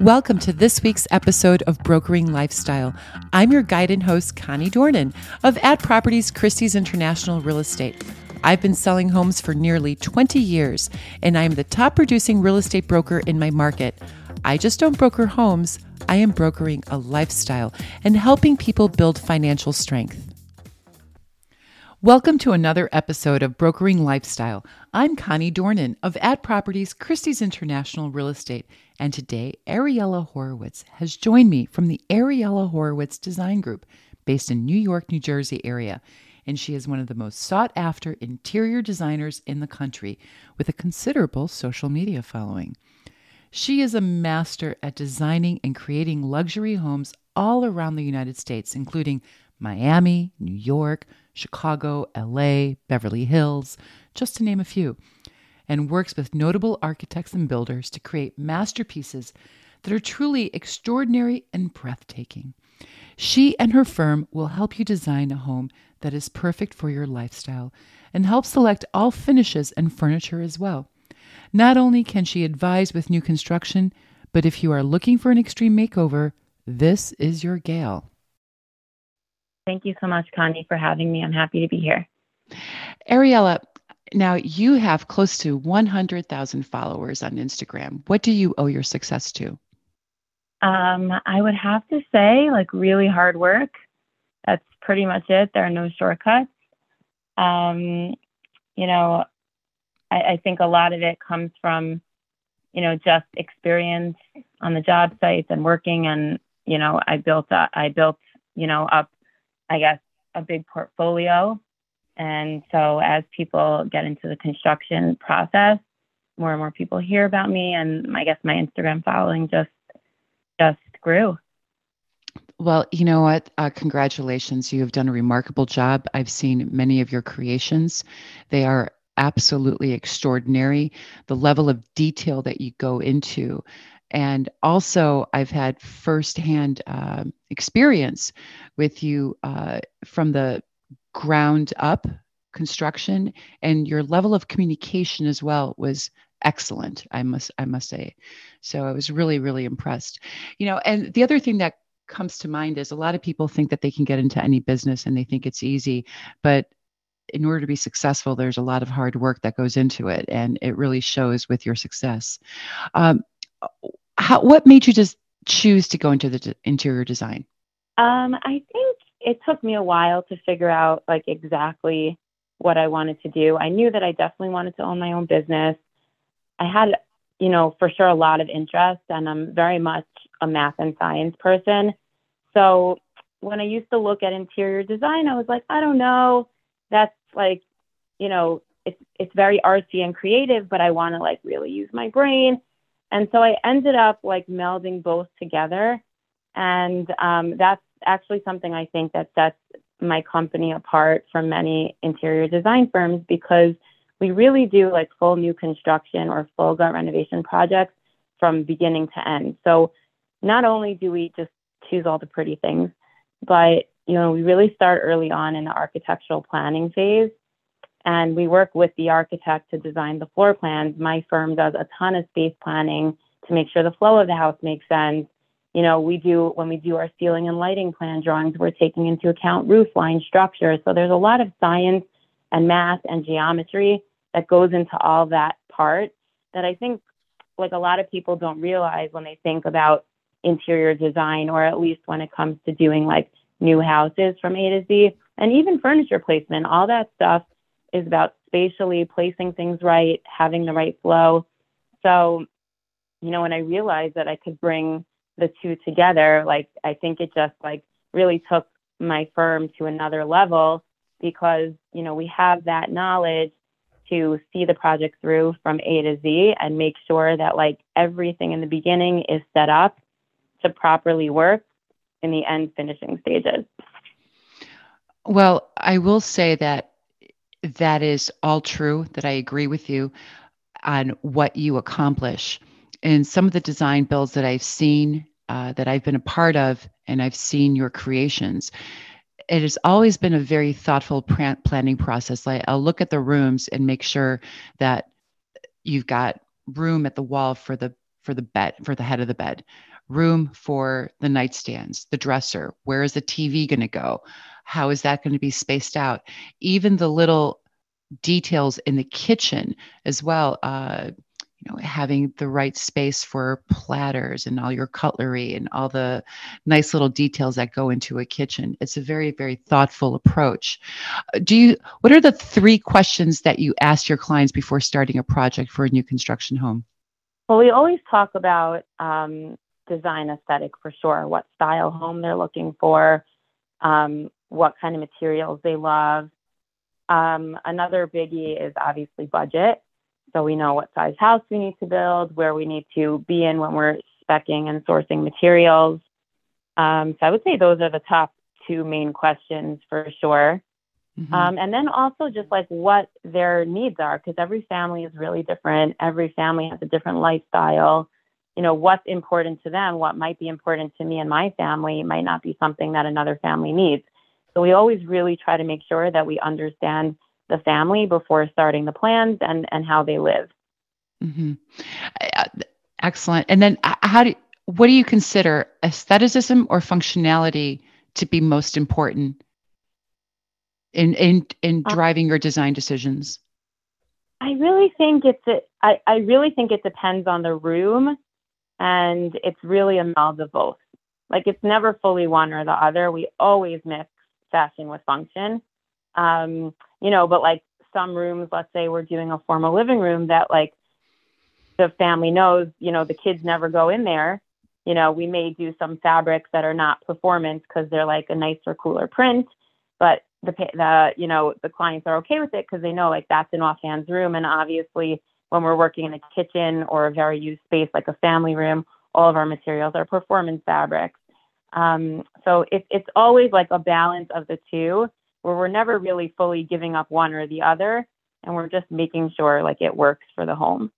Welcome to this week's episode of Brokering Lifestyle. I'm your guide and host, Connie Dornan of Ad Properties Christie's International Real Estate. I've been selling homes for nearly 20 years, and I am the top producing real estate broker in my market. I just don't broker homes, I am brokering a lifestyle and helping people build financial strength. Welcome to another episode of Brokering Lifestyle. I'm Connie Dornan of Ad Properties Christie's International Real Estate, and today Ariella Horowitz has joined me from the Ariella Horowitz Design Group, based in New York, New Jersey area, and she is one of the most sought after interior designers in the country with a considerable social media following. She is a master at designing and creating luxury homes all around the United States, including Miami, New York, Chicago, LA, Beverly Hills, just to name a few, and works with notable architects and builders to create masterpieces that are truly extraordinary and breathtaking. She and her firm will help you design a home that is perfect for your lifestyle and help select all finishes and furniture as well. Not only can she advise with new construction, but if you are looking for an extreme makeover, this is your gal. Thank you so much, Connie, for having me. I'm happy to be here. Ariella, now you have close to 100,000 followers on Instagram. What do you owe your success to? Um, I would have to say, like, really hard work. That's pretty much it. There are no shortcuts. Um, you know, I, I think a lot of it comes from, you know, just experience on the job sites and working. And you know, I built, a, I built, you know, up I guess, a big portfolio. And so as people get into the construction process, more and more people hear about me and I guess my Instagram following just just grew. Well, you know what? Uh, congratulations. You have done a remarkable job. I've seen many of your creations. They are absolutely extraordinary. The level of detail that you go into and also, I've had firsthand uh, experience with you uh, from the ground up construction, and your level of communication as well was excellent. I must, I must say. So I was really, really impressed. You know, and the other thing that comes to mind is a lot of people think that they can get into any business and they think it's easy, but in order to be successful, there's a lot of hard work that goes into it, and it really shows with your success. Um, how what made you just choose to go into the d- interior design? Um, I think it took me a while to figure out like exactly what I wanted to do. I knew that I definitely wanted to own my own business. I had, you know, for sure a lot of interest, and I'm very much a math and science person. So when I used to look at interior design, I was like, I don't know, that's like, you know, it's it's very artsy and creative, but I want to like really use my brain. And so I ended up like melding both together. And um, that's actually something I think that sets my company apart from many interior design firms because we really do like full new construction or full gut renovation projects from beginning to end. So not only do we just choose all the pretty things, but you know, we really start early on in the architectural planning phase and we work with the architect to design the floor plans. My firm does a ton of space planning to make sure the flow of the house makes sense. You know, we do when we do our ceiling and lighting plan drawings, we're taking into account roof line structure. So there's a lot of science and math and geometry that goes into all that part that I think like a lot of people don't realize when they think about interior design or at least when it comes to doing like new houses from A to Z and even furniture placement, all that stuff is about spatially placing things right, having the right flow. So, you know, when I realized that I could bring the two together, like I think it just like really took my firm to another level because, you know, we have that knowledge to see the project through from A to Z and make sure that like everything in the beginning is set up to properly work in the end finishing stages. Well, I will say that that is all true, that I agree with you on what you accomplish. And some of the design builds that I've seen, uh, that I've been a part of, and I've seen your creations, it has always been a very thoughtful planning process. Like I'll look at the rooms and make sure that you've got room at the wall for the for the bed, for the head of the bed, room for the nightstands, the dresser, where is the TV going to go? How is that going to be spaced out? Even the little details in the kitchen as well. Uh, you know, having the right space for platters and all your cutlery and all the nice little details that go into a kitchen. It's a very, very thoughtful approach. Uh, do you, what are the three questions that you ask your clients before starting a project for a new construction home? Well, we always talk about um, design aesthetic for sure, what style home they're looking for, um, what kind of materials they love. Um, another biggie is obviously budget. So we know what size house we need to build, where we need to be in when we're specing and sourcing materials. Um, so I would say those are the top two main questions for sure. Mm-hmm. Um, and then also just like what their needs are, because every family is really different. Every family has a different lifestyle. You know, what's important to them, what might be important to me and my family might not be something that another family needs. So we always really try to make sure that we understand the family before starting the plans and, and how they live. Mm-hmm. Uh, excellent. And then uh, how do what do you consider aestheticism or functionality to be most important in in in uh, driving your design decisions? I really think it's a, I, I really think it depends on the room and it's really a meld of both. Like it's never fully one or the other. We always mix fashion with function. Um, you know, but like some rooms, let's say we're doing a formal living room that like the family knows, you know, the kids never go in there. You know, we may do some fabrics that are not performance because they're like a nicer, cooler print, but the the you know the clients are okay with it because they know like that's an offhand room, and obviously when we're working in a kitchen or a very used space like a family room, all of our materials are performance fabrics. Um, so it, it's always like a balance of the two where we're never really fully giving up one or the other and we're just making sure like it works for the home.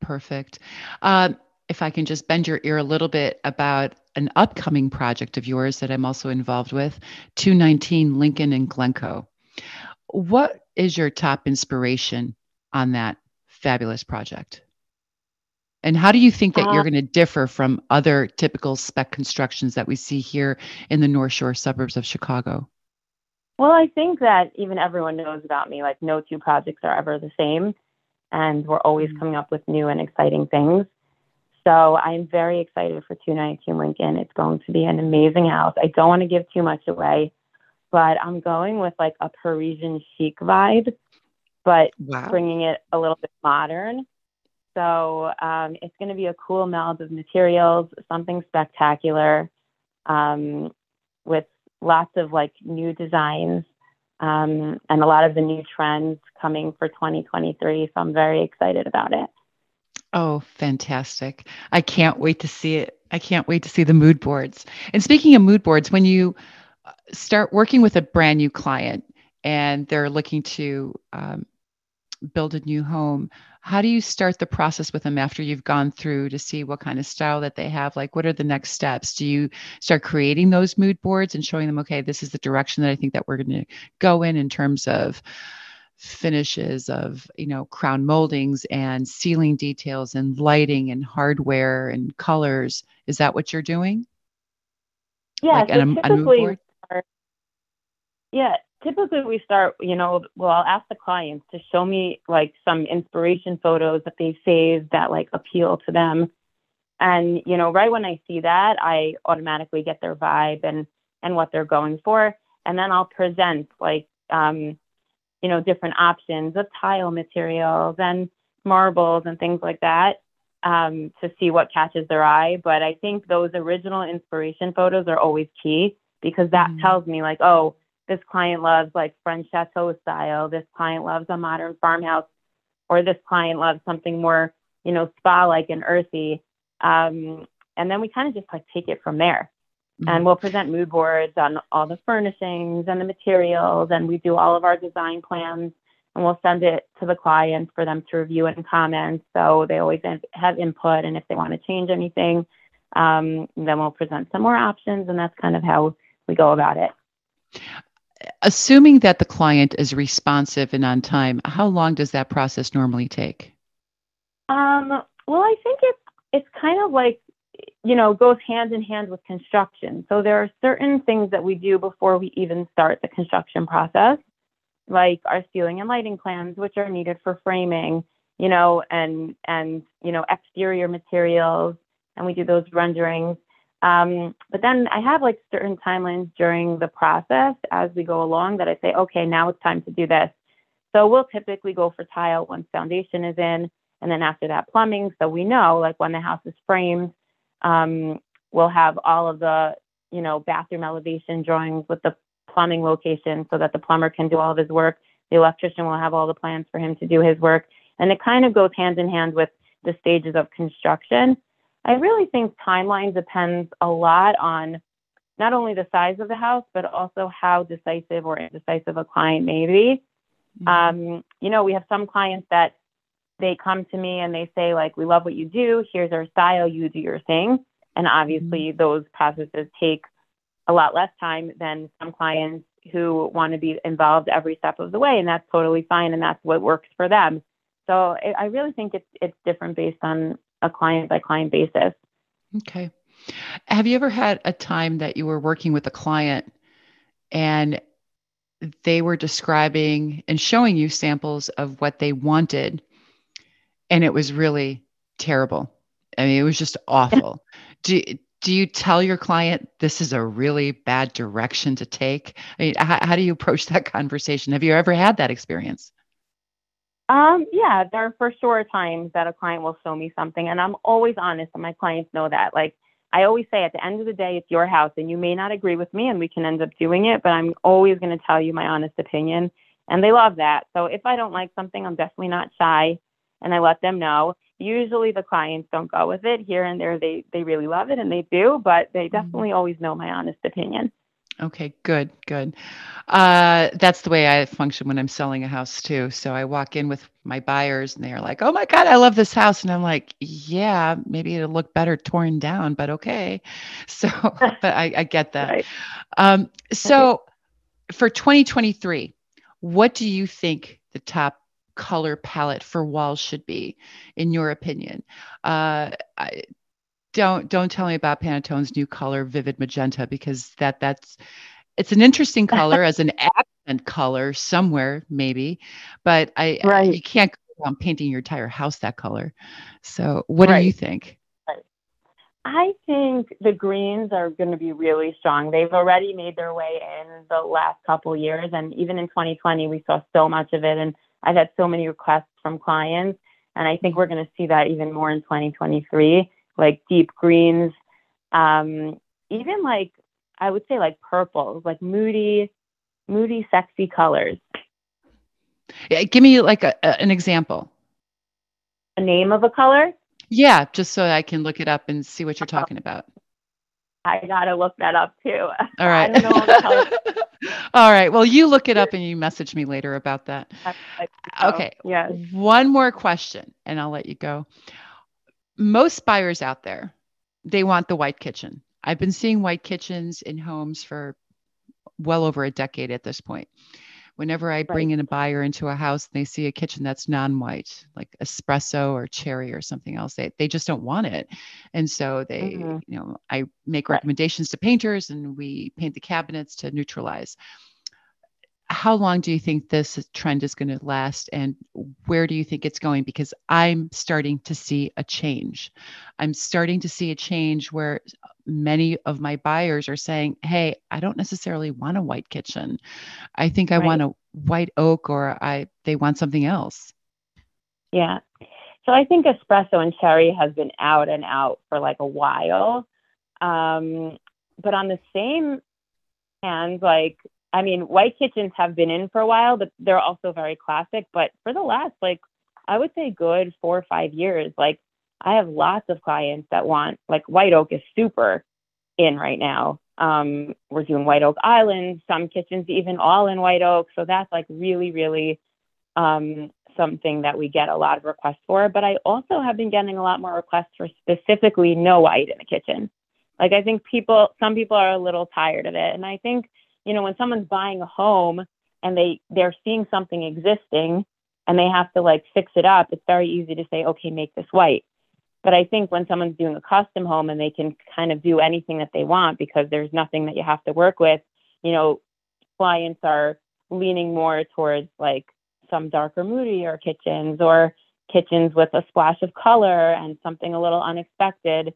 Perfect. Uh, if i can just bend your ear a little bit about an upcoming project of yours that i'm also involved with 219 lincoln and glencoe. What is your top inspiration on that fabulous project? And how do you think that uh, you're going to differ from other typical spec constructions that we see here in the North Shore suburbs of Chicago? Well, I think that even everyone knows about me. Like, no two projects are ever the same, and we're always mm-hmm. coming up with new and exciting things. So I'm very excited for 219 Lincoln. It's going to be an amazing house. I don't want to give too much away, but I'm going with like a Parisian chic vibe, but wow. bringing it a little bit modern. So um, it's going to be a cool meld of materials, something spectacular. Um, with lots of like new designs um, and a lot of the new trends coming for 2023. So I'm very excited about it. Oh, fantastic. I can't wait to see it. I can't wait to see the mood boards. And speaking of mood boards, when you uh, start working with a brand new client and they're looking to um, build a new home, how do you start the process with them after you've gone through to see what kind of style that they have? Like what are the next steps? Do you start creating those mood boards and showing them okay this is the direction that i think that we're going to go in in terms of finishes of you know crown moldings and ceiling details and lighting and hardware and colors is that what you're doing? Yeah like so typically, yeah typically we start, you know, well, I'll ask the clients to show me like some inspiration photos that they saved that like appeal to them. And, you know, right when I see that, I automatically get their vibe and, and what they're going for. And then I'll present like, um, you know, different options of tile materials and marbles and things like that um, to see what catches their eye. But I think those original inspiration photos are always key because that mm-hmm. tells me like, oh, this client loves like French chateau style. This client loves a modern farmhouse, or this client loves something more, you know, spa like and earthy. Um, and then we kind of just like take it from there. Mm-hmm. And we'll present mood boards on all the furnishings and the materials, and we do all of our design plans, and we'll send it to the clients for them to review and comment. So they always have input, and if they want to change anything, um, then we'll present some more options, and that's kind of how we go about it assuming that the client is responsive and on time, how long does that process normally take? Um, well, I think it's it's kind of like you know goes hand in hand with construction. So there are certain things that we do before we even start the construction process, like our ceiling and lighting plans, which are needed for framing, you know, and and you know exterior materials, and we do those renderings. Um, but then I have like certain timelines during the process as we go along that I say, okay, now it's time to do this. So we'll typically go for tile once foundation is in, and then after that plumbing. So we know like when the house is framed, um, we'll have all of the you know bathroom elevation drawings with the plumbing location so that the plumber can do all of his work. The electrician will have all the plans for him to do his work, and it kind of goes hand in hand with the stages of construction. I really think timeline depends a lot on not only the size of the house, but also how decisive or indecisive a client may be. Mm-hmm. Um, you know, we have some clients that they come to me and they say, like, we love what you do. Here's our style. You do your thing. And obviously, mm-hmm. those processes take a lot less time than some clients who want to be involved every step of the way. And that's totally fine. And that's what works for them. So I really think it's, it's different based on a client by client basis. Okay. Have you ever had a time that you were working with a client and they were describing and showing you samples of what they wanted and it was really terrible? I mean, it was just awful. do, do you tell your client this is a really bad direction to take? I mean, how, how do you approach that conversation? Have you ever had that experience? Um, yeah, there are for sure times that a client will show me something, and I'm always honest, and my clients know that. Like, I always say at the end of the day, it's your house, and you may not agree with me, and we can end up doing it, but I'm always going to tell you my honest opinion. And they love that. So if I don't like something, I'm definitely not shy, and I let them know. Usually the clients don't go with it. Here and there, they they really love it, and they do, but they mm-hmm. definitely always know my honest opinion. Okay, good, good. Uh, that's the way I function when I'm selling a house too. So I walk in with my buyers and they're like, oh my God, I love this house. And I'm like, yeah, maybe it'll look better torn down, but okay. So, but I, I get that. Right. Um, so for 2023, what do you think the top color palette for walls should be, in your opinion? Uh, I, don't don't tell me about Pantone's new color, Viva Magenta, because that that's it's an interesting color as an accent color somewhere maybe, but I, right. I you can't go around painting your entire house that color. So what right. do you think? I think the greens are going to be really strong. They've already made their way in the last couple years, and even in 2020, we saw so much of it. And I've had so many requests from clients, and I think we're going to see that even more in 2023 like deep greens, um, even like I would say like purples, like moody, moody, sexy colors. Yeah, give me like a, a, an example. A name of a color? Yeah, just so I can look it up and see what you're talking about. I gotta look that up too. All right. all right. Well, you look it up and you message me later about that. Okay. Yeah. One more question, and I'll let you go most buyers out there, they want the white kitchen. I've been seeing white kitchens in homes for well over a decade at this point. Whenever I bring right. in a buyer into a house and they see a kitchen that's non-white, like espresso or cherry or something else, they, they just don't want it. And so they, mm-hmm. you know, I make recommendations to painters and we paint the cabinets to neutralize how long do you think this trend is going to last and where do you think it's going? Because i'm starting to see a change. I'm starting to see a change where many of my buyers are saying hey i don't necessarily want a white kitchen. I think i right. want a white oak or i they want something else. Yeah. So i think espresso and cherry has been out and out for like a while. Um, but on the same hand like I mean, white kitchens have been in for a while, but they're also very classic. But for the last, like, I would say good four or five years, like, I have lots of clients that want, like, white oak is super in right now. Um, we're doing white oak islands, some kitchens even all in white oak. So that's like really, really um, something that we get a lot of requests for. But I also have been getting a lot more requests for specifically no white in the kitchen. Like, I think people, some people are a little tired of it. And I think, you know, when someone's buying a home and they they're seeing something existing and they have to like fix it up, it's very easy to say, okay, make this white. But I think when someone's doing a custom home and they can kind of do anything that they want because there's nothing that you have to work with, you know, clients are leaning more towards like some darker, moodier kitchens or kitchens with a splash of color and something a little unexpected.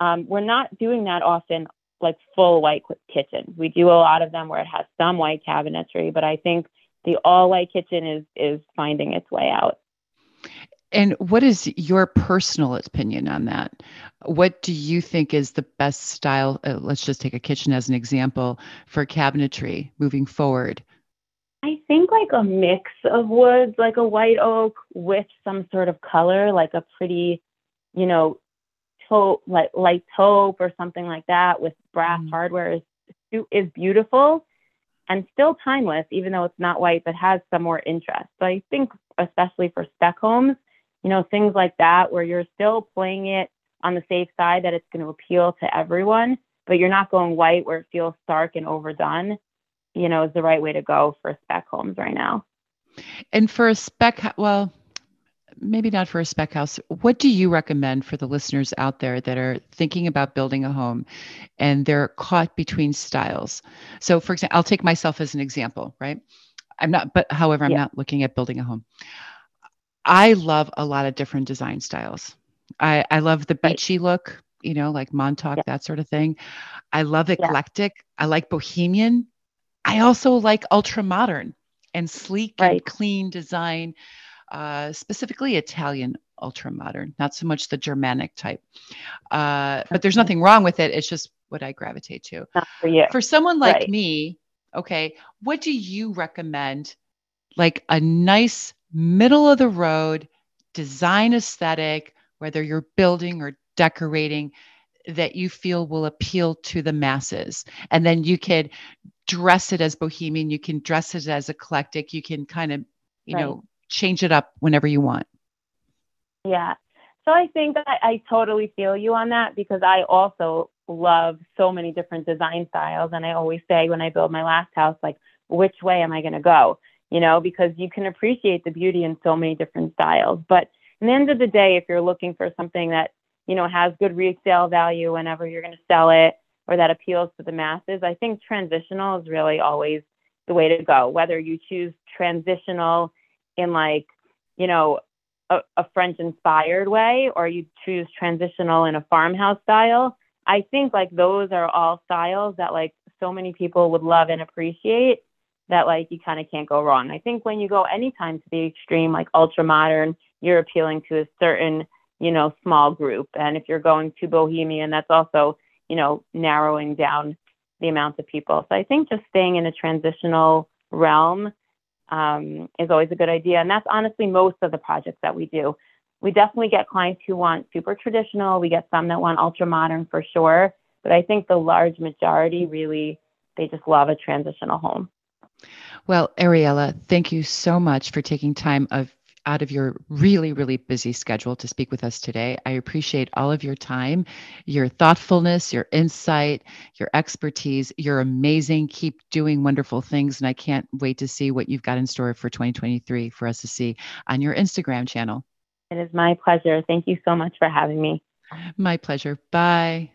Um, we're not doing that often, like full white kitchen. We do a lot of them where it has some white cabinetry, but I think the all white kitchen is is finding its way out. And what is your personal opinion on that? What do you think is the best style? Uh, let's just take a kitchen as an example for cabinetry moving forward. I think like a mix of woods, like a white oak with some sort of color, like a pretty, you know, taupe, like light taupe or something like that with brass mm. hardware is is beautiful and still timeless, even though it's not white, but has some more interest. So I think, especially for spec homes, you know, things like that where you're still playing it on the safe side that it's going to appeal to everyone, but you're not going white where it feels stark and overdone, you know, is the right way to go for spec homes right now. And for a spec, well, maybe not for a spec house. What do you recommend for the listeners out there that are thinking about building a home and they're caught between styles? So, for example, I'll take myself as an example, right? I'm not, but however, I'm yeah. not looking at building a home. I love a lot of different design styles. I, I love the beachy look, you know, like Montauk, yeah. that sort of thing. I love eclectic. Yeah. I like bohemian. I also like ultra modern and sleek right. and clean design, uh, specifically Italian ultra modern, not so much the Germanic type. Uh, but there's nothing wrong with it. It's just what I gravitate to. Not for you. For someone like right. me, okay, what do you recommend? Like a nice middle of the road design aesthetic, whether you're building or decorating, that you feel will appeal to the masses. And then you could dress it as bohemian, you can dress it as eclectic, you can kind of, you right. know, change it up whenever you want. Yeah. So I think I, I totally feel you on that because I also love so many different design styles. And I always say when I build my last house, like, which way am I going to go? you know, because you can appreciate the beauty in so many different styles. But in the end of the day, if you're looking for something that, you know, has good resale value whenever you're going to sell it or that appeals to the masses, I think transitional is really always the way to go. Whether you choose transitional in like, you know, a, a French inspired way or you choose transitional in a farmhouse style, I think like those are all styles that like so many people would love and appreciate that like you kind of can't go wrong. I think when you go anytime to the extreme, like ultra modern, you're appealing to a certain, you know, small group. And if you're going to bohemian, that's also, you know, narrowing down the amount of people. So I think just staying in a transitional realm um, is always a good idea. And that's honestly most of the projects that we do. We definitely get clients who want super traditional. We get some that want ultra modern for sure. But I think the large majority really, they just love a transitional home. Well, Ariella, thank you so much for taking time of out of your really, really busy schedule to speak with us today. I appreciate all of your time, your thoughtfulness, your insight, your expertise. You're amazing. Keep doing wonderful things. And I can't wait to see what you've got in store for 2023 for us to see on your Instagram channel. It is my pleasure. Thank you so much for having me. My pleasure. Bye.